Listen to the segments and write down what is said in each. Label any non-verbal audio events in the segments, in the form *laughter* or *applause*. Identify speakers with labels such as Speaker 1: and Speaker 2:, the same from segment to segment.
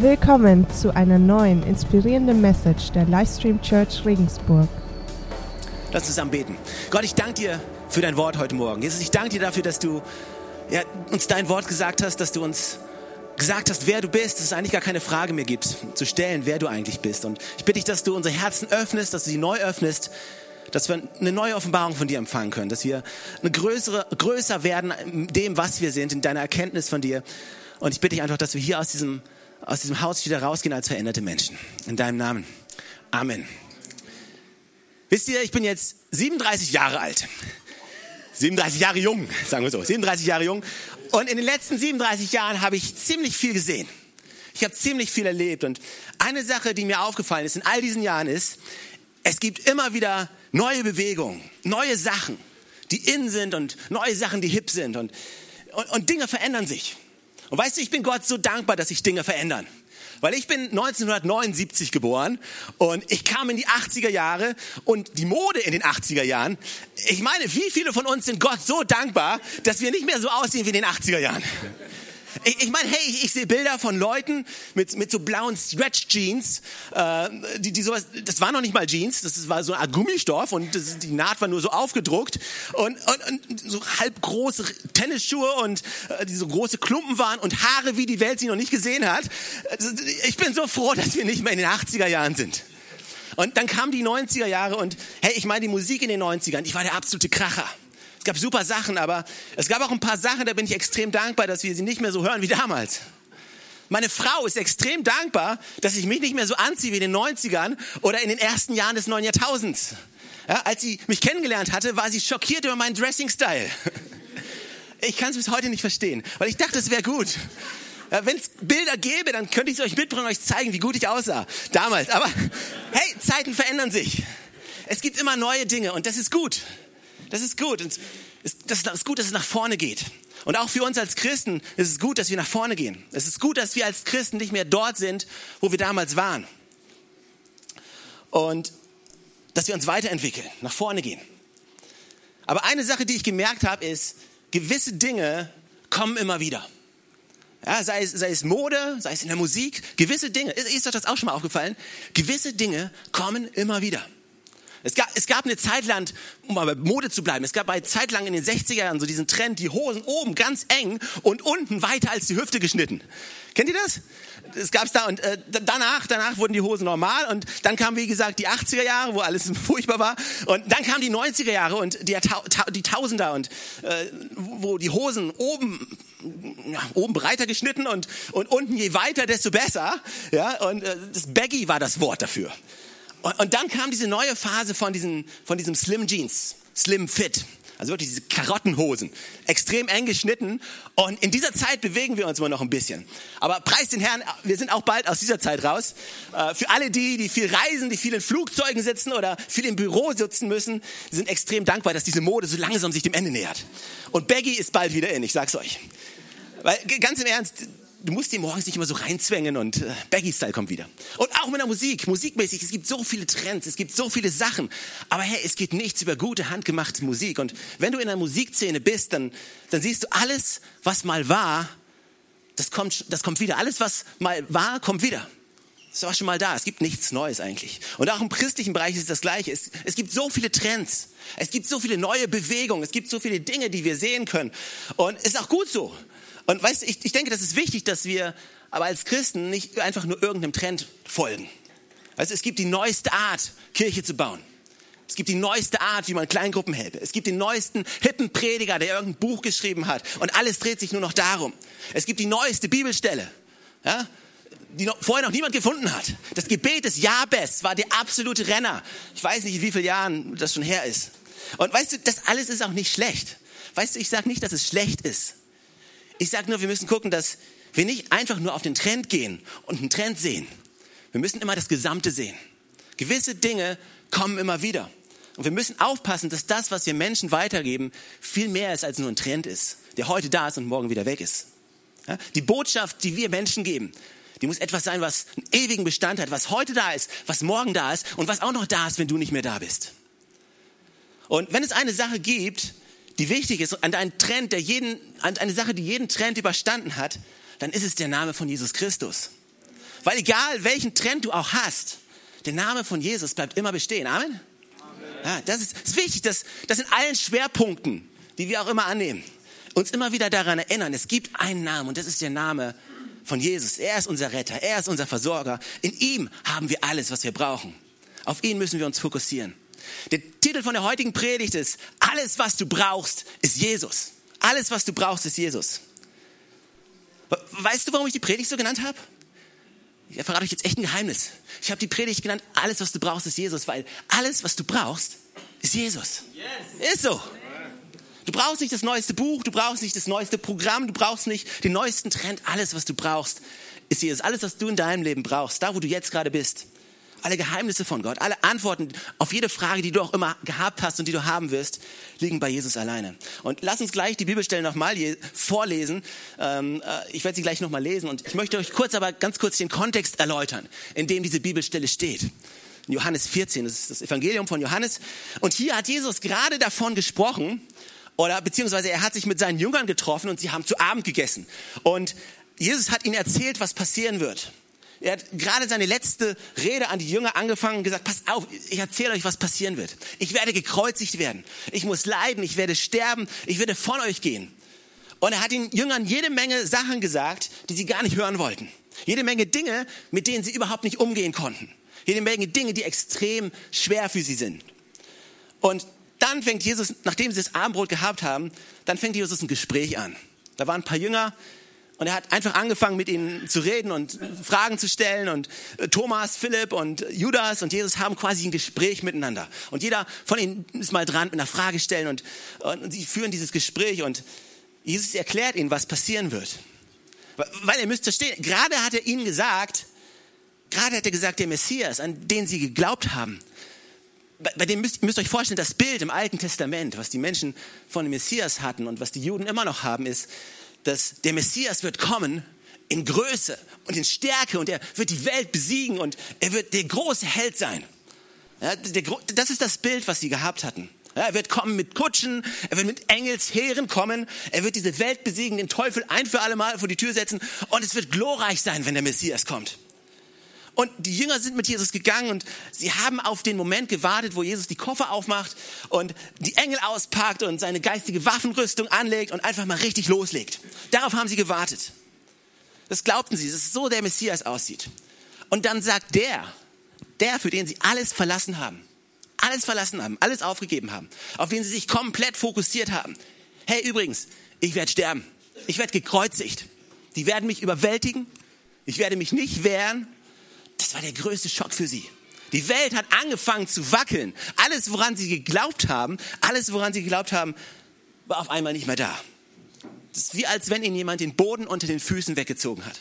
Speaker 1: Willkommen zu einer neuen inspirierenden Message der Livestream Church Regensburg.
Speaker 2: Lass uns zusammen beten. Gott, ich danke dir für dein Wort heute Morgen. Jesus, ich danke dir dafür, dass du ja, uns dein Wort gesagt hast, dass du uns gesagt hast, wer du bist, dass es eigentlich gar keine Frage mehr gibt, zu stellen, wer du eigentlich bist. Und ich bitte dich, dass du unsere Herzen öffnest, dass du sie neu öffnest, dass wir eine neue Offenbarung von dir empfangen können, dass wir eine größere, größer werden in dem, was wir sind, in deiner Erkenntnis von dir. Und ich bitte dich einfach, dass wir hier aus diesem aus diesem Haus wieder rausgehen als veränderte Menschen. In deinem Namen. Amen. Wisst ihr, ich bin jetzt 37 Jahre alt. 37 Jahre jung, sagen wir so. 37 Jahre jung. Und in den letzten 37 Jahren habe ich ziemlich viel gesehen. Ich habe ziemlich viel erlebt. Und eine Sache, die mir aufgefallen ist in all diesen Jahren ist, es gibt immer wieder neue Bewegungen, neue Sachen, die in sind und neue Sachen, die hip sind. Und, und, und Dinge verändern sich. Und weißt du, ich bin Gott so dankbar, dass sich Dinge verändern. Weil ich bin 1979 geboren und ich kam in die 80er Jahre und die Mode in den 80er Jahren. Ich meine, wie viele von uns sind Gott so dankbar, dass wir nicht mehr so aussehen wie in den 80er Jahren? Ich, ich meine, hey, ich, ich sehe Bilder von Leuten mit, mit so blauen Stretch-Jeans, äh, die, die sowas, das war noch nicht mal Jeans, das war so eine Art Gummistoff und das, die Naht war nur so aufgedruckt und, und, und so halb große Tennisschuhe und äh, die so große Klumpen waren und Haare, wie die Welt sie noch nicht gesehen hat. Also, ich bin so froh, dass wir nicht mehr in den 80er Jahren sind. Und dann kamen die 90er Jahre und hey, ich meine die Musik in den 90ern, ich war der absolute Kracher. Es gab super Sachen, aber es gab auch ein paar Sachen, da bin ich extrem dankbar, dass wir sie nicht mehr so hören wie damals. Meine Frau ist extrem dankbar, dass ich mich nicht mehr so anziehe wie in den 90ern oder in den ersten Jahren des neuen Jahrtausends. Ja, als sie mich kennengelernt hatte, war sie schockiert über meinen Dressing-Style. *laughs* Ich kann es bis heute nicht verstehen, weil ich dachte, es wäre gut. Ja, Wenn es Bilder gäbe, dann könnte ich es euch mitbringen und euch zeigen, wie gut ich aussah. Damals. Aber hey, Zeiten verändern sich. Es gibt immer neue Dinge und das ist gut. Das ist gut. Und das ist gut, dass es nach vorne geht. Und auch für uns als Christen ist es gut, dass wir nach vorne gehen. Es ist gut, dass wir als Christen nicht mehr dort sind, wo wir damals waren. Und dass wir uns weiterentwickeln, nach vorne gehen. Aber eine Sache, die ich gemerkt habe, ist, gewisse Dinge kommen immer wieder. Ja, sei, es, sei es Mode, sei es in der Musik, gewisse Dinge, ist euch das auch schon mal aufgefallen? Gewisse Dinge kommen immer wieder. Es gab, es gab eine Zeit lang, um mal bei Mode zu bleiben, es gab eine Zeit lang in den 60er Jahren so diesen Trend, die Hosen oben ganz eng und unten weiter als die Hüfte geschnitten. Kennt ihr das? Das gab's da und äh, danach, danach wurden die Hosen normal und dann kam wie gesagt die 80er Jahre, wo alles *laughs* furchtbar war und dann kamen die 90er Jahre und die, die Tausender und äh, wo die Hosen oben ja, oben breiter geschnitten und und unten je weiter desto besser, ja und äh, das Baggy war das Wort dafür. Und, und dann kam diese neue Phase von, diesen, von diesem Slim Jeans, Slim Fit. Also wirklich diese Karottenhosen, extrem eng geschnitten. Und in dieser Zeit bewegen wir uns immer noch ein bisschen. Aber preis den Herrn, wir sind auch bald aus dieser Zeit raus. Äh, für alle die, die viel reisen, die viel in Flugzeugen sitzen oder viel im Büro sitzen müssen, sind extrem dankbar, dass diese Mode so langsam sich dem Ende nähert. Und Baggy ist bald wieder in, ich sag's euch. Weil ganz im Ernst, du musst dir morgens nicht immer so reinzwängen und äh, Baggy-Style kommt wieder. Und auch mit der Musik, musikmäßig, es gibt so viele Trends, es gibt so viele Sachen. Aber hey, es geht nichts über gute, handgemachte Musik. Und wenn du in der Musikszene bist, dann, dann siehst du alles, was mal war, das kommt, das kommt wieder. Alles, was mal war, kommt wieder. Das war schon mal da. Es gibt nichts Neues eigentlich. Und auch im christlichen Bereich ist das Gleiche. Es, es gibt so viele Trends. Es gibt so viele neue Bewegungen. Es gibt so viele Dinge, die wir sehen können. Und es ist auch gut so. Und weißt du, ich, ich denke, das ist wichtig, dass wir aber als Christen nicht einfach nur irgendeinem Trend folgen. Du, es gibt die neueste Art, Kirche zu bauen. Es gibt die neueste Art, wie man Kleingruppen hält. Es gibt den neuesten hippen Prediger, der irgendein Buch geschrieben hat. Und alles dreht sich nur noch darum. Es gibt die neueste Bibelstelle, ja, die noch, vorher noch niemand gefunden hat. Das Gebet des Jabes war der absolute Renner. Ich weiß nicht, in wie vielen Jahren das schon her ist. Und weißt du, das alles ist auch nicht schlecht. Weißt du, ich sage nicht, dass es schlecht ist. Ich sage nur, wir müssen gucken, dass wir nicht einfach nur auf den Trend gehen und einen Trend sehen. Wir müssen immer das Gesamte sehen. Gewisse Dinge kommen immer wieder. Und wir müssen aufpassen, dass das, was wir Menschen weitergeben, viel mehr ist als nur ein Trend ist, der heute da ist und morgen wieder weg ist. Die Botschaft, die wir Menschen geben, die muss etwas sein, was einen ewigen Bestand hat, was heute da ist, was morgen da ist und was auch noch da ist, wenn du nicht mehr da bist. Und wenn es eine Sache gibt, die wichtig ist, an einen Trend, der jeden, an eine Sache, die jeden Trend überstanden hat, dann ist es der Name von Jesus Christus. Weil egal welchen Trend du auch hast, der Name von Jesus bleibt immer bestehen. Amen? Ja, das, ist, ist wichtig, dass das in allen Schwerpunkten, die wir auch immer annehmen, uns immer wieder daran erinnern, es gibt einen Namen und das ist der Name von Jesus. Er ist unser Retter, er ist unser Versorger. In ihm haben wir alles, was wir brauchen. Auf ihn müssen wir uns fokussieren. Der Titel von der heutigen Predigt ist, alles, was du brauchst, ist Jesus. Alles, was du brauchst, ist Jesus. Weißt du, warum ich die Predigt so genannt habe? Ich verrate euch jetzt echt ein Geheimnis. Ich habe die Predigt genannt, alles, was du brauchst, ist Jesus, weil alles, was du brauchst, ist Jesus. Yes. Ist so. Du brauchst nicht das neueste Buch, du brauchst nicht das neueste Programm, du brauchst nicht den neuesten Trend. Alles, was du brauchst, ist Jesus. Alles, was du in deinem Leben brauchst, da wo du jetzt gerade bist. Alle Geheimnisse von Gott, alle Antworten auf jede Frage, die du auch immer gehabt hast und die du haben wirst, liegen bei Jesus alleine. Und lass uns gleich die Bibelstelle nochmal vorlesen. Ähm, äh, ich werde sie gleich nochmal lesen und ich möchte euch kurz, aber ganz kurz den Kontext erläutern, in dem diese Bibelstelle steht. Johannes 14, das ist das Evangelium von Johannes. Und hier hat Jesus gerade davon gesprochen, oder beziehungsweise er hat sich mit seinen Jüngern getroffen und sie haben zu Abend gegessen. Und Jesus hat ihnen erzählt, was passieren wird. Er hat gerade seine letzte Rede an die Jünger angefangen und gesagt, pass auf, ich erzähle euch, was passieren wird. Ich werde gekreuzigt werden. Ich muss leiden, ich werde sterben, ich werde von euch gehen. Und er hat den Jüngern jede Menge Sachen gesagt, die sie gar nicht hören wollten. Jede Menge Dinge, mit denen sie überhaupt nicht umgehen konnten. Jede Menge Dinge, die extrem schwer für sie sind. Und dann fängt Jesus, nachdem sie das Abendbrot gehabt haben, dann fängt Jesus ein Gespräch an. Da waren ein paar Jünger, und er hat einfach angefangen, mit ihnen zu reden und Fragen zu stellen. Und äh, Thomas, Philipp und Judas und Jesus haben quasi ein Gespräch miteinander. Und jeder von ihnen ist mal dran mit einer Frage stellen und, und sie führen dieses Gespräch und Jesus erklärt ihnen, was passieren wird. Weil ihr müsst verstehen, gerade hat er ihnen gesagt, gerade hat er gesagt, der Messias, an den sie geglaubt haben, bei dem müsst, müsst euch vorstellen, das Bild im Alten Testament, was die Menschen von dem Messias hatten und was die Juden immer noch haben, ist, dass der Messias wird kommen in Größe und in Stärke und er wird die Welt besiegen und er wird der große Held sein. Ja, der, das ist das Bild, was sie gehabt hatten. Ja, er wird kommen mit Kutschen, er wird mit Engelsheeren kommen, er wird diese Welt besiegen, den Teufel ein für alle Mal vor die Tür setzen und es wird glorreich sein, wenn der Messias kommt. Und die Jünger sind mit Jesus gegangen und sie haben auf den Moment gewartet, wo Jesus die Koffer aufmacht und die Engel auspackt und seine geistige Waffenrüstung anlegt und einfach mal richtig loslegt. Darauf haben sie gewartet. Das glaubten sie, dass so der Messias aussieht. Und dann sagt der, der, für den sie alles verlassen haben, alles verlassen haben, alles aufgegeben haben, auf den sie sich komplett fokussiert haben. Hey, übrigens, ich werde sterben. Ich werde gekreuzigt. Die werden mich überwältigen. Ich werde mich nicht wehren. Das war der größte Schock für sie. Die Welt hat angefangen zu wackeln. Alles, woran sie geglaubt haben, alles, woran sie geglaubt haben, war auf einmal nicht mehr da. Das ist wie als wenn ihnen jemand den Boden unter den Füßen weggezogen hat.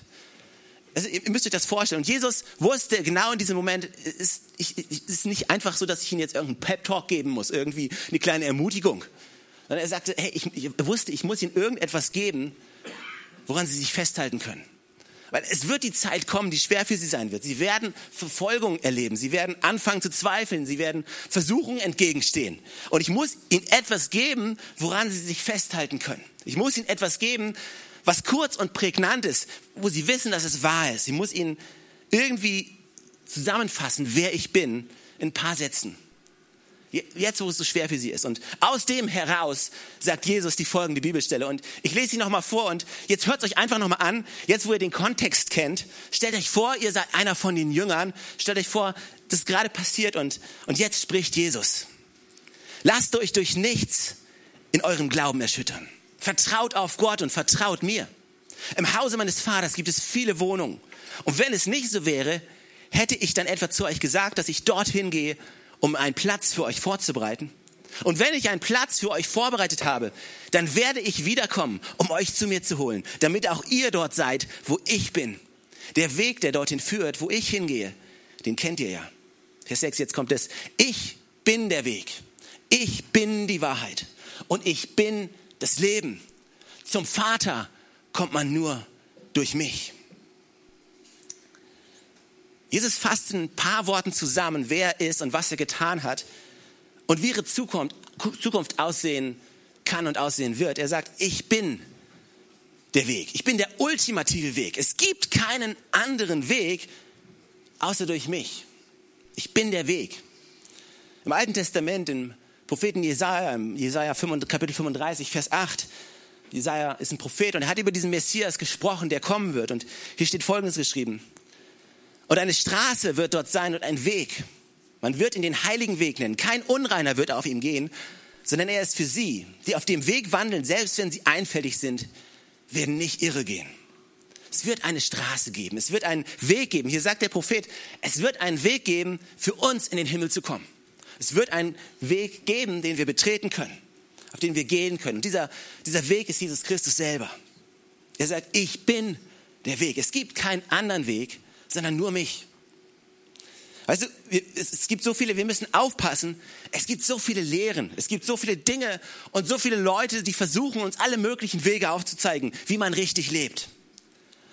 Speaker 2: Also, ihr müsst euch das vorstellen. Und Jesus wusste genau in diesem Moment, es ist, nicht einfach so, dass ich ihnen jetzt irgendeinen Pep-Talk geben muss, irgendwie eine kleine Ermutigung. Sondern er sagte, hey, ich, ich wusste, ich muss ihnen irgendetwas geben, woran sie sich festhalten können. Weil es wird die Zeit kommen, die schwer für sie sein wird. Sie werden Verfolgung erleben. Sie werden anfangen zu zweifeln. Sie werden Versuchungen entgegenstehen. Und ich muss ihnen etwas geben, woran sie sich festhalten können. Ich muss ihnen etwas geben, was kurz und prägnant ist, wo sie wissen, dass es wahr ist. Ich muss ihnen irgendwie zusammenfassen, wer ich bin, in ein paar Sätzen. Jetzt, wo es so schwer für sie ist. Und aus dem heraus sagt Jesus die folgende Bibelstelle. Und ich lese sie nochmal vor und jetzt hört euch einfach nochmal an. Jetzt, wo ihr den Kontext kennt, stellt euch vor, ihr seid einer von den Jüngern. Stellt euch vor, das ist gerade passiert und, und jetzt spricht Jesus. Lasst euch durch nichts in eurem Glauben erschüttern. Vertraut auf Gott und vertraut mir. Im Hause meines Vaters gibt es viele Wohnungen. Und wenn es nicht so wäre, hätte ich dann etwa zu euch gesagt, dass ich dorthin gehe um einen Platz für euch vorzubereiten. Und wenn ich einen Platz für euch vorbereitet habe, dann werde ich wiederkommen, um euch zu mir zu holen, damit auch ihr dort seid, wo ich bin. Der Weg, der dorthin führt, wo ich hingehe, den kennt ihr ja. Vers 6, jetzt kommt es. Ich bin der Weg. Ich bin die Wahrheit. Und ich bin das Leben. Zum Vater kommt man nur durch mich. Jesus fasst in ein paar Worten zusammen, wer er ist und was er getan hat und wie ihre Zukunft, Zukunft aussehen kann und aussehen wird. Er sagt, ich bin der Weg. Ich bin der ultimative Weg. Es gibt keinen anderen Weg außer durch mich. Ich bin der Weg. Im Alten Testament, im Propheten Jesaja, im Jesaja 5, Kapitel 35, Vers 8, Jesaja ist ein Prophet und er hat über diesen Messias gesprochen, der kommen wird. Und hier steht Folgendes geschrieben. Und eine Straße wird dort sein und ein Weg. Man wird ihn den heiligen Weg nennen. Kein Unreiner wird auf ihm gehen, sondern er ist für sie, die auf dem Weg wandeln, selbst wenn sie einfältig sind, werden nicht irre gehen. Es wird eine Straße geben, es wird einen Weg geben. Hier sagt der Prophet, es wird einen Weg geben, für uns in den Himmel zu kommen. Es wird einen Weg geben, den wir betreten können, auf den wir gehen können. Und dieser, dieser Weg ist Jesus Christus selber. Er sagt, ich bin der Weg. Es gibt keinen anderen Weg, sondern nur mich. Weißt du, es gibt so viele, wir müssen aufpassen. Es gibt so viele Lehren, es gibt so viele Dinge und so viele Leute, die versuchen, uns alle möglichen Wege aufzuzeigen, wie man richtig lebt.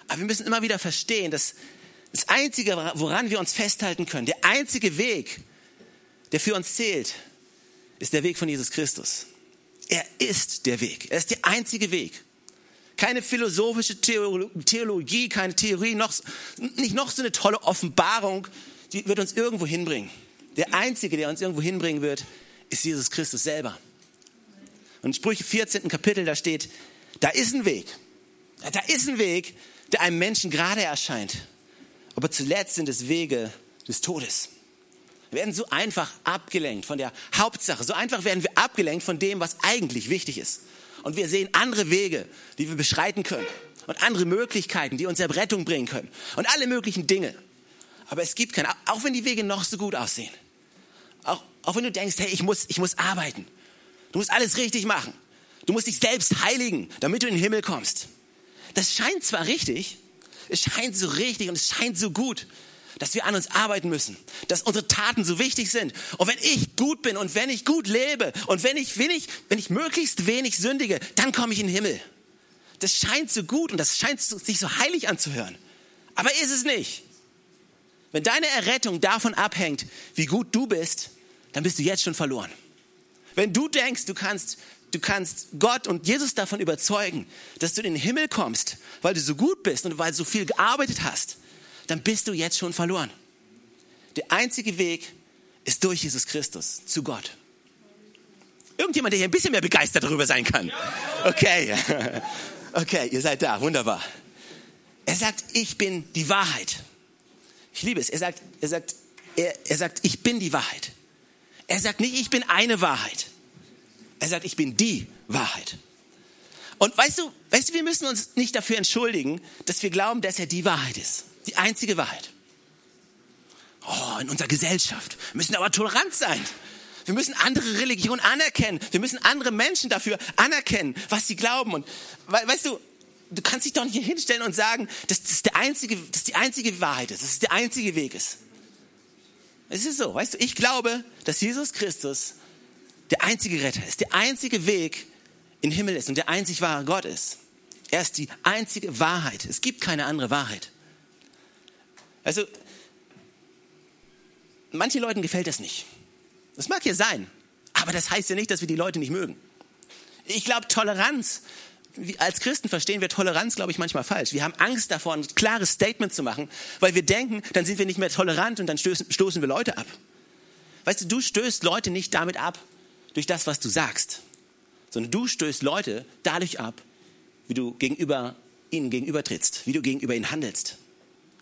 Speaker 2: Aber wir müssen immer wieder verstehen, dass das Einzige, woran wir uns festhalten können, der einzige Weg, der für uns zählt, ist der Weg von Jesus Christus. Er ist der Weg. Er ist der einzige Weg. Keine philosophische Theologie, keine Theorie, noch, nicht noch so eine tolle Offenbarung, die wird uns irgendwo hinbringen. Der Einzige, der uns irgendwo hinbringen wird, ist Jesus Christus selber. Und in Sprüche 14. Kapitel, da steht, da ist ein Weg. Da ist ein Weg, der einem Menschen gerade erscheint. Aber zuletzt sind es Wege des Todes. Wir werden so einfach abgelenkt von der Hauptsache. So einfach werden wir abgelenkt von dem, was eigentlich wichtig ist. Und wir sehen andere Wege, die wir beschreiten können. Und andere Möglichkeiten, die uns Errettung bringen können. Und alle möglichen Dinge aber es gibt keine, auch wenn die Wege noch so gut aussehen. Auch, auch wenn du denkst, hey, ich muss, ich muss arbeiten. Du musst alles richtig machen. Du musst dich selbst heiligen, damit du in den Himmel kommst. Das scheint zwar richtig, es scheint so richtig und es scheint so gut, dass wir an uns arbeiten müssen, dass unsere Taten so wichtig sind. Und wenn ich gut bin und wenn ich gut lebe und wenn ich wenig, wenn ich möglichst wenig sündige, dann komme ich in den Himmel. Das scheint so gut und das scheint sich so heilig anzuhören. Aber ist es nicht. Wenn deine Errettung davon abhängt, wie gut du bist, dann bist du jetzt schon verloren. Wenn du denkst, du kannst, du kannst Gott und Jesus davon überzeugen, dass du in den Himmel kommst, weil du so gut bist und weil du so viel gearbeitet hast, dann bist du jetzt schon verloren. Der einzige Weg ist durch Jesus Christus zu Gott. Irgendjemand, der hier ein bisschen mehr begeistert darüber sein kann. Okay. *laughs* Okay, ihr seid da. Wunderbar. Er sagt, ich bin die Wahrheit. Ich liebe es. Er sagt, er sagt, er, er sagt, ich bin die Wahrheit. Er sagt nicht, ich bin eine Wahrheit. Er sagt, ich bin die Wahrheit. Und weißt du, weißt du, wir müssen uns nicht dafür entschuldigen, dass wir glauben, dass er die Wahrheit ist. Die einzige Wahrheit. Oh, in unserer Gesellschaft wir müssen aber tolerant sein. Wir müssen andere Religionen anerkennen. Wir müssen andere Menschen dafür anerkennen, was sie glauben. Und weißt du, du kannst dich doch nicht hier hinstellen und sagen, dass das, der einzige, dass die einzige Wahrheit ist, dass es der einzige Weg ist. Es ist so, weißt du, ich glaube, dass Jesus Christus der einzige Retter ist, der einzige Weg in den Himmel ist und der einzig wahre Gott ist. Er ist die einzige Wahrheit. Es gibt keine andere Wahrheit. Also, manchen Leuten gefällt das nicht. Das mag ja sein, aber das heißt ja nicht, dass wir die Leute nicht mögen. Ich glaube, Toleranz als Christen verstehen wir Toleranz, glaube ich, manchmal falsch. Wir haben Angst davor, ein klares Statement zu machen, weil wir denken, dann sind wir nicht mehr tolerant und dann stoßen, stoßen wir Leute ab. Weißt du, du stößt Leute nicht damit ab, durch das, was du sagst, sondern du stößt Leute dadurch ab, wie du gegenüber ihnen gegenübertrittst, wie du gegenüber ihnen handelst.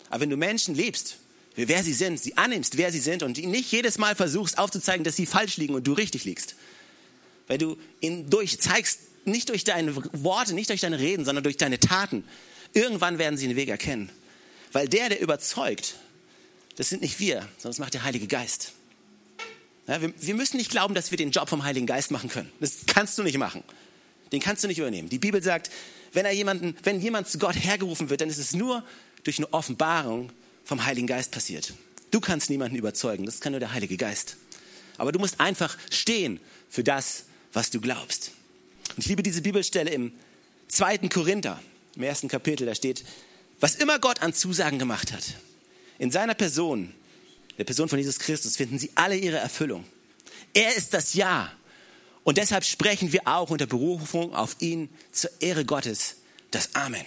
Speaker 2: Aber wenn du Menschen liebst, wer sie sind, sie annimmst, wer sie sind und nicht jedes Mal versuchst aufzuzeigen, dass sie falsch liegen und du richtig liegst, weil du ihnen durch zeigst, nicht durch deine Worte, nicht durch deine Reden, sondern durch deine Taten. Irgendwann werden sie den Weg erkennen. Weil der, der überzeugt, das sind nicht wir, sondern das macht der Heilige Geist. Ja, wir, wir, müssen nicht glauben, dass wir den Job vom Heiligen Geist machen können. Das kannst du nicht machen. Den kannst du nicht übernehmen. Die Bibel sagt, wenn, er jemanden, wenn jemand zu Gott hergerufen wird, dann ist es nur durch eine Offenbarung vom Heiligen Geist passiert. Du kannst niemanden überzeugen, das kann nur der Heilige Geist. Aber du musst einfach stehen für das, was du glaubst. Und ich liebe diese Bibelstelle im zweiten Korinther, im ersten Kapitel, da steht, was immer Gott an Zusagen gemacht hat, in seiner Person, der Person von Jesus Christus, finden sie alle ihre Erfüllung. Er ist das Ja. Und deshalb sprechen wir auch unter Berufung auf ihn zur Ehre Gottes das Amen.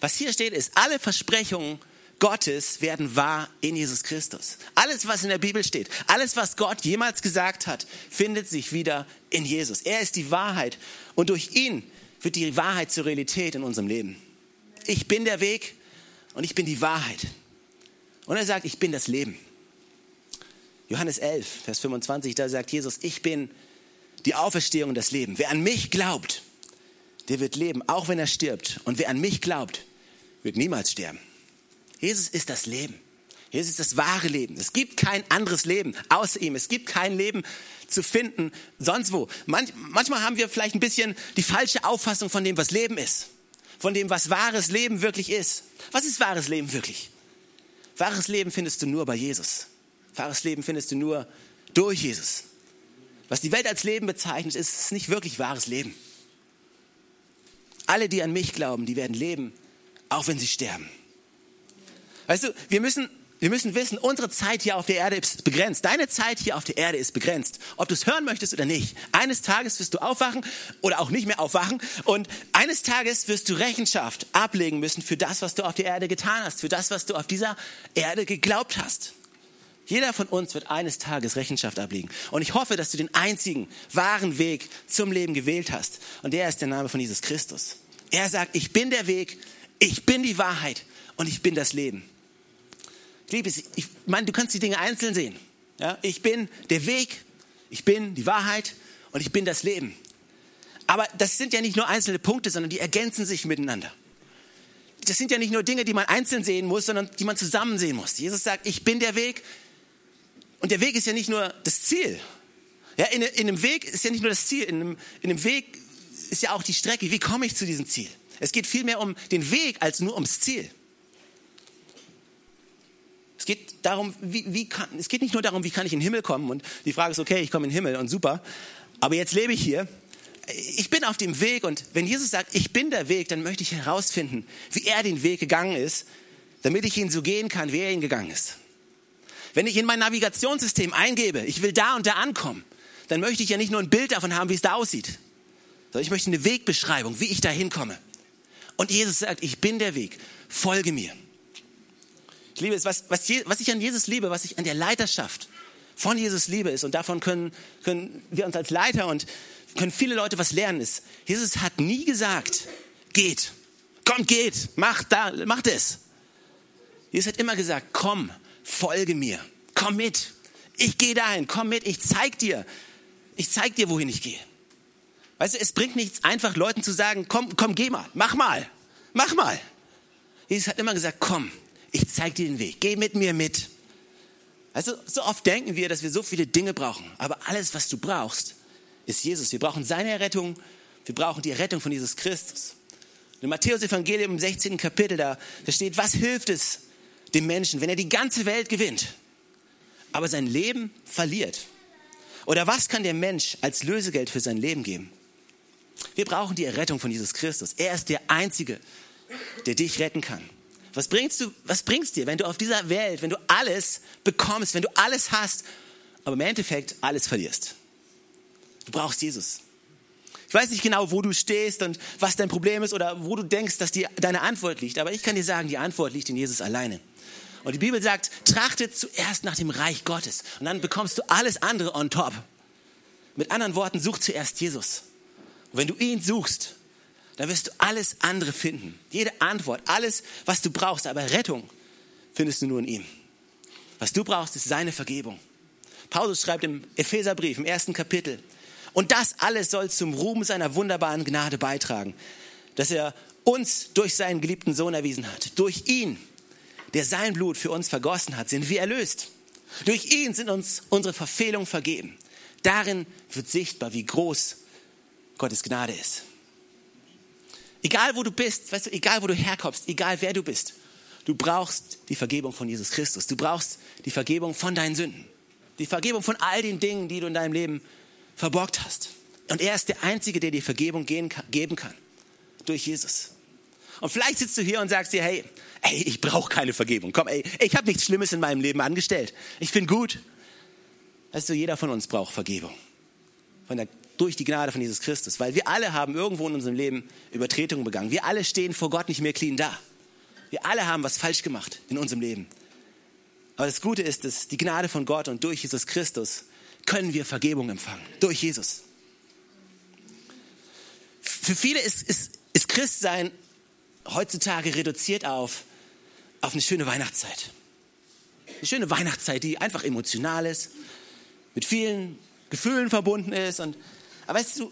Speaker 2: Was hier steht, ist, alle Versprechungen Gottes werden wahr in Jesus Christus. Alles, was in der Bibel steht, alles, was Gott jemals gesagt hat, findet sich wieder in Jesus. Er ist die Wahrheit und durch ihn wird die Wahrheit zur Realität in unserem Leben. Ich bin der Weg und ich bin die Wahrheit. Und er sagt, ich bin das Leben. Johannes 11, Vers 25, da sagt Jesus, ich bin die Auferstehung und das Leben. Wer an mich glaubt, der wird leben, auch wenn er stirbt. Und wer an mich glaubt, wird niemals sterben. Jesus ist das Leben. Jesus ist das wahre Leben. Es gibt kein anderes Leben außer ihm. Es gibt kein Leben zu finden sonst wo. Manch, manchmal haben wir vielleicht ein bisschen die falsche Auffassung von dem, was Leben ist. Von dem, was wahres Leben wirklich ist. Was ist wahres Leben wirklich? Wahres Leben findest du nur bei Jesus. Wahres Leben findest du nur durch Jesus. Was die Welt als Leben bezeichnet, ist nicht wirklich wahres Leben. Alle, die an mich glauben, die werden leben, auch wenn sie sterben. Weißt du, wir müssen, wir müssen wissen, unsere Zeit hier auf der Erde ist begrenzt. Deine Zeit hier auf der Erde ist begrenzt. Ob du es hören möchtest oder nicht. Eines Tages wirst du aufwachen oder auch nicht mehr aufwachen. Und eines Tages wirst du Rechenschaft ablegen müssen für das, was du auf der Erde getan hast. Für das, was du auf dieser Erde geglaubt hast. Jeder von uns wird eines Tages Rechenschaft ablegen. Und ich hoffe, dass du den einzigen wahren Weg zum Leben gewählt hast. Und der ist der Name von Jesus Christus. Er sagt, ich bin der Weg, ich bin die Wahrheit und ich bin das Leben. Ich liebe es. Ich meine, du kannst die Dinge einzeln sehen. Ja? Ich bin der Weg, ich bin die Wahrheit und ich bin das Leben. Aber das sind ja nicht nur einzelne Punkte, sondern die ergänzen sich miteinander. Das sind ja nicht nur Dinge, die man einzeln sehen muss, sondern die man zusammen sehen muss. Jesus sagt, ich bin der Weg. Und der Weg ist ja nicht nur das Ziel. Ja, in, in einem Weg ist ja nicht nur das Ziel. In einem, in einem Weg ist ja auch die Strecke. Wie komme ich zu diesem Ziel? Es geht vielmehr um den Weg als nur ums Ziel geht darum, wie, wie kann, es geht nicht nur darum, wie kann ich in den Himmel kommen und die Frage ist, okay, ich komme in den Himmel und super, aber jetzt lebe ich hier. Ich bin auf dem Weg und wenn Jesus sagt, ich bin der Weg, dann möchte ich herausfinden, wie er den Weg gegangen ist, damit ich ihn so gehen kann, wie er ihn gegangen ist. Wenn ich in mein Navigationssystem eingebe, ich will da und da ankommen, dann möchte ich ja nicht nur ein Bild davon haben, wie es da aussieht, sondern ich möchte eine Wegbeschreibung, wie ich da hinkomme. Und Jesus sagt, ich bin der Weg, folge mir. Ich liebe es, was, was, was ich an Jesus liebe, was ich an der Leiterschaft von Jesus liebe ist, und davon können, können wir uns als Leiter und können viele Leute was lernen, ist, Jesus hat nie gesagt, geht, kommt, geht, macht da, macht es. Jesus hat immer gesagt, komm, folge mir, komm mit, ich gehe dahin, komm mit, ich zeig dir, ich zeig dir, wohin ich gehe. Weißt du, es bringt nichts, einfach Leuten zu sagen, komm, komm, geh mal, mach mal, mach mal. Jesus hat immer gesagt, komm, ich zeige dir den Weg, geh mit mir mit. Also so oft denken wir, dass wir so viele Dinge brauchen, aber alles, was du brauchst, ist Jesus. Wir brauchen seine Errettung, wir brauchen die Errettung von Jesus Christus. Im Matthäus Evangelium im 16. Kapitel, da, da steht, was hilft es dem Menschen, wenn er die ganze Welt gewinnt, aber sein Leben verliert? Oder was kann der Mensch als Lösegeld für sein Leben geben? Wir brauchen die Errettung von Jesus Christus. Er ist der Einzige, der dich retten kann. Was bringst du, was bringst dir, wenn du auf dieser Welt, wenn du alles bekommst, wenn du alles hast, aber im Endeffekt alles verlierst? Du brauchst Jesus. Ich weiß nicht genau, wo du stehst und was dein Problem ist oder wo du denkst, dass die, deine Antwort liegt, aber ich kann dir sagen, die Antwort liegt in Jesus alleine. Und die Bibel sagt, trachtet zuerst nach dem Reich Gottes und dann bekommst du alles andere on top. Mit anderen Worten, such zuerst Jesus. Und wenn du ihn suchst, dann wirst du alles andere finden. Jede Antwort, alles, was du brauchst, aber Rettung findest du nur in ihm. Was du brauchst, ist seine Vergebung. Paulus schreibt im Epheserbrief, im ersten Kapitel, und das alles soll zum Ruhm seiner wunderbaren Gnade beitragen, dass er uns durch seinen geliebten Sohn erwiesen hat. Durch ihn, der sein Blut für uns vergossen hat, sind wir erlöst. Durch ihn sind uns unsere Verfehlungen vergeben. Darin wird sichtbar, wie groß Gottes Gnade ist. Egal wo du bist, weißt du, egal wo du herkommst, egal wer du bist, du brauchst die Vergebung von Jesus Christus. Du brauchst die Vergebung von deinen Sünden. Die Vergebung von all den Dingen, die du in deinem Leben verborgt hast. Und er ist der Einzige, der dir Vergebung geben kann. Durch Jesus. Und vielleicht sitzt du hier und sagst dir, hey, ey, ich brauche keine Vergebung. Komm, ey, ich habe nichts Schlimmes in meinem Leben angestellt. Ich bin gut. Weißt du, jeder von uns braucht Vergebung. Von der durch die Gnade von Jesus Christus. Weil wir alle haben irgendwo in unserem Leben Übertretungen begangen. Wir alle stehen vor Gott nicht mehr clean da. Wir alle haben was falsch gemacht in unserem Leben. Aber das Gute ist, dass die Gnade von Gott und durch Jesus Christus können wir Vergebung empfangen. Durch Jesus. Für viele ist, ist, ist Christsein heutzutage reduziert auf, auf eine schöne Weihnachtszeit. Eine schöne Weihnachtszeit, die einfach emotional ist, mit vielen Gefühlen verbunden ist. Und, aber weißt du,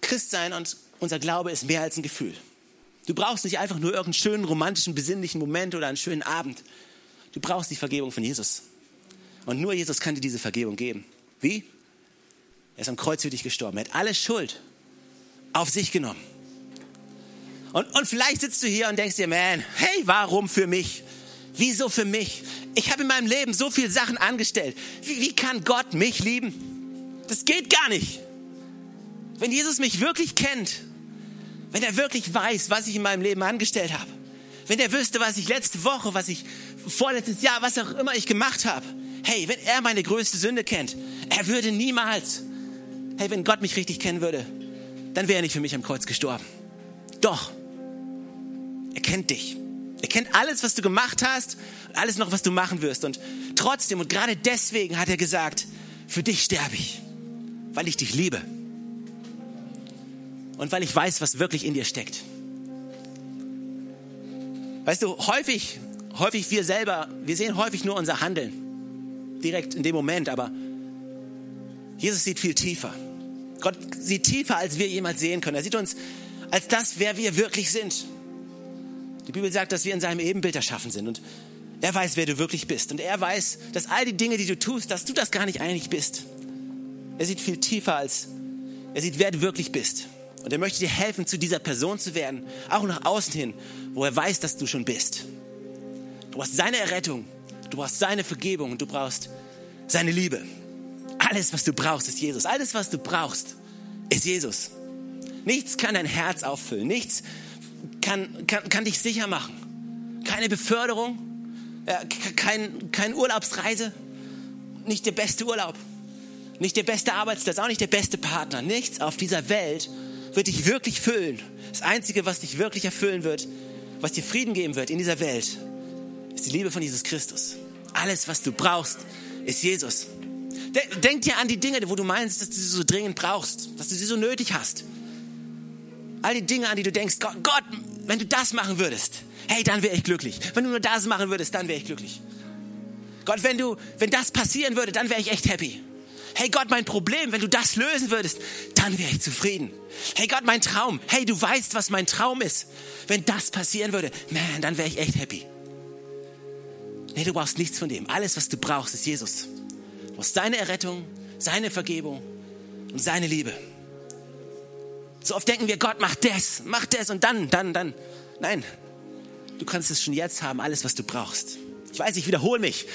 Speaker 2: Christsein und unser Glaube ist mehr als ein Gefühl. Du brauchst nicht einfach nur irgendeinen schönen, romantischen, besinnlichen Moment oder einen schönen Abend. Du brauchst die Vergebung von Jesus. Und nur Jesus kann dir diese Vergebung geben. Wie? Er ist am Kreuz für dich gestorben. Er hat alle Schuld auf sich genommen. Und, und vielleicht sitzt du hier und denkst dir, man, hey, warum für mich? Wieso für mich? Ich habe in meinem Leben so viele Sachen angestellt. Wie, wie kann Gott mich lieben? Das geht gar nicht. Wenn Jesus mich wirklich kennt, wenn er wirklich weiß, was ich in meinem Leben angestellt habe, wenn er wüsste, was ich letzte Woche, was ich vorletztes Jahr, was auch immer ich gemacht habe, hey, wenn er meine größte Sünde kennt, er würde niemals, hey, wenn Gott mich richtig kennen würde, dann wäre er nicht für mich am Kreuz gestorben. Doch, er kennt dich. Er kennt alles, was du gemacht hast, alles noch, was du machen wirst. Und trotzdem und gerade deswegen hat er gesagt, für dich sterbe ich, weil ich dich liebe und weil ich weiß, was wirklich in dir steckt. Weißt du, häufig, häufig wir selber, wir sehen häufig nur unser Handeln, direkt in dem Moment, aber Jesus sieht viel tiefer. Gott sieht tiefer, als wir jemals sehen können. Er sieht uns als das, wer wir wirklich sind. Die Bibel sagt, dass wir in seinem Ebenbild erschaffen sind und er weiß, wer du wirklich bist. Und er weiß, dass all die Dinge, die du tust, dass du das gar nicht eigentlich bist. Er sieht viel tiefer als, er sieht, wer du wirklich bist. Und er möchte dir helfen, zu dieser Person zu werden, auch nach außen hin, wo er weiß, dass du schon bist. Du brauchst seine Errettung, du brauchst seine Vergebung und du brauchst seine Liebe. Alles, was du brauchst, ist Jesus. Alles, was du brauchst, ist Jesus. Nichts kann dein Herz auffüllen. Nichts kann, kann, kann dich sicher machen. Keine Beförderung, äh, kein, keine Urlaubsreise, nicht der beste Urlaub, nicht der beste Arbeitsplatz, auch nicht der beste Partner. Nichts auf dieser Welt wird dich wirklich füllen. Das Einzige, was dich wirklich erfüllen wird, was dir Frieden geben wird in dieser Welt, ist die Liebe von Jesus Christus. Alles, was du brauchst, ist Jesus. Denk dir an die Dinge, wo du meinst, dass du sie so dringend brauchst, dass du sie so nötig hast. All die Dinge, an die du denkst, Gott, Gott wenn du das machen würdest, hey, dann wäre ich glücklich. Wenn du nur das machen würdest, dann wäre ich glücklich. Gott, wenn du, wenn das passieren würde, dann wäre ich echt happy. Hey Gott, mein Problem, wenn du das lösen würdest, dann wäre ich zufrieden. Hey Gott, mein Traum. Hey, du weißt, was mein Traum ist. Wenn das passieren würde, man, dann wäre ich echt happy. Nee, du brauchst nichts von dem. Alles, was du brauchst, ist Jesus. Du brauchst seine Errettung, seine Vergebung und seine Liebe. So oft denken wir, Gott macht das, macht das und dann, dann, dann. Nein, du kannst es schon jetzt haben, alles, was du brauchst. Ich weiß, ich wiederhole mich,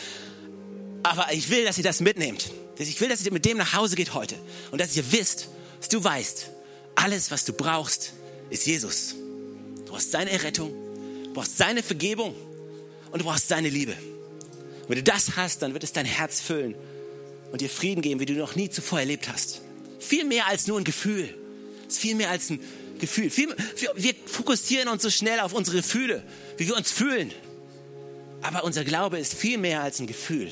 Speaker 2: aber ich will, dass ihr das mitnehmt. Ich will, dass ihr mit dem nach Hause geht heute und dass ihr wisst, dass du weißt, alles, was du brauchst, ist Jesus. Du brauchst seine Errettung, du brauchst seine Vergebung und du brauchst seine Liebe. Und wenn du das hast, dann wird es dein Herz füllen und dir Frieden geben, wie du noch nie zuvor erlebt hast. Viel mehr als nur ein Gefühl. Es ist viel mehr als ein Gefühl. Viel, wir fokussieren uns so schnell auf unsere Gefühle, wie wir uns fühlen. Aber unser Glaube ist viel mehr als ein Gefühl.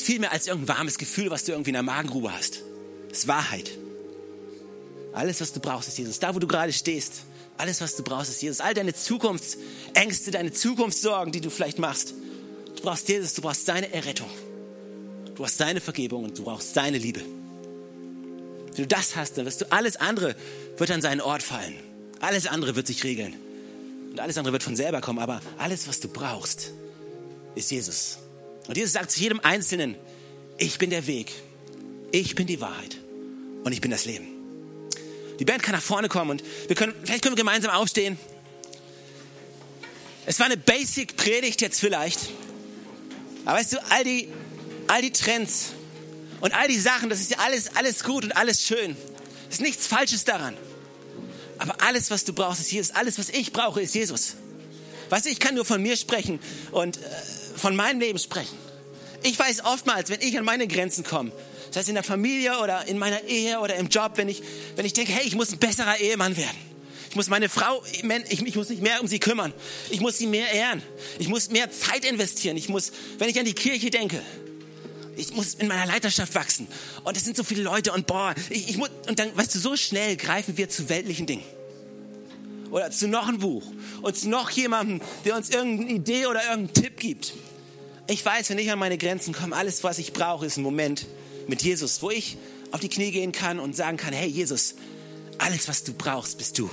Speaker 2: Ist viel mehr als irgendein warmes Gefühl, was du irgendwie in der Magengrube hast. Es ist Wahrheit. Alles, was du brauchst, ist Jesus. Da, wo du gerade stehst, alles, was du brauchst, ist Jesus. All deine Zukunftsängste, deine Zukunftssorgen, die du vielleicht machst. Du brauchst Jesus, du brauchst seine Errettung. Du brauchst seine Vergebung und du brauchst seine Liebe. Wenn du das hast, dann wirst du alles andere wird an seinen Ort fallen. Alles andere wird sich regeln. Und alles andere wird von selber kommen. Aber alles, was du brauchst, ist Jesus. Und Jesus sagt zu jedem Einzelnen, ich bin der Weg, ich bin die Wahrheit und ich bin das Leben. Die Band kann nach vorne kommen und wir können, vielleicht können wir gemeinsam aufstehen. Es war eine Basic-Predigt jetzt vielleicht. Aber weißt du, all die, all die Trends und all die Sachen, das ist ja alles, alles gut und alles schön. Es ist nichts Falsches daran. Aber alles, was du brauchst, ist Jesus. Alles, was ich brauche, ist Jesus. Weißt du, ich kann nur von mir sprechen und äh, von meinem Leben sprechen. Ich weiß oftmals, wenn ich an meine Grenzen komme, Das heißt in der Familie oder in meiner Ehe oder im Job, wenn ich, wenn ich denke, hey, ich muss ein besserer Ehemann werden. Ich muss meine Frau, ich, ich muss mich mehr um sie kümmern. Ich muss sie mehr ehren. Ich muss mehr Zeit investieren. Ich muss, wenn ich an die Kirche denke, ich muss in meiner Leiterschaft wachsen. Und es sind so viele Leute und boah, ich, ich muss, und dann, weißt du, so schnell greifen wir zu weltlichen Dingen. Oder zu noch einem Buch. Und zu noch jemandem, der uns irgendeine Idee oder irgendeinen Tipp gibt. Ich weiß, wenn ich an meine Grenzen komme, alles, was ich brauche, ist ein Moment mit Jesus, wo ich auf die Knie gehen kann und sagen kann, hey Jesus, alles, was du brauchst, bist du.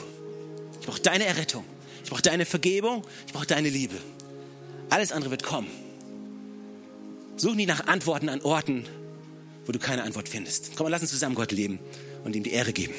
Speaker 2: Ich brauche deine Errettung. Ich brauche deine Vergebung. Ich brauche deine Liebe. Alles andere wird kommen. Such nicht nach Antworten an Orten, wo du keine Antwort findest. Komm, lass uns zusammen Gott leben und ihm die Ehre geben.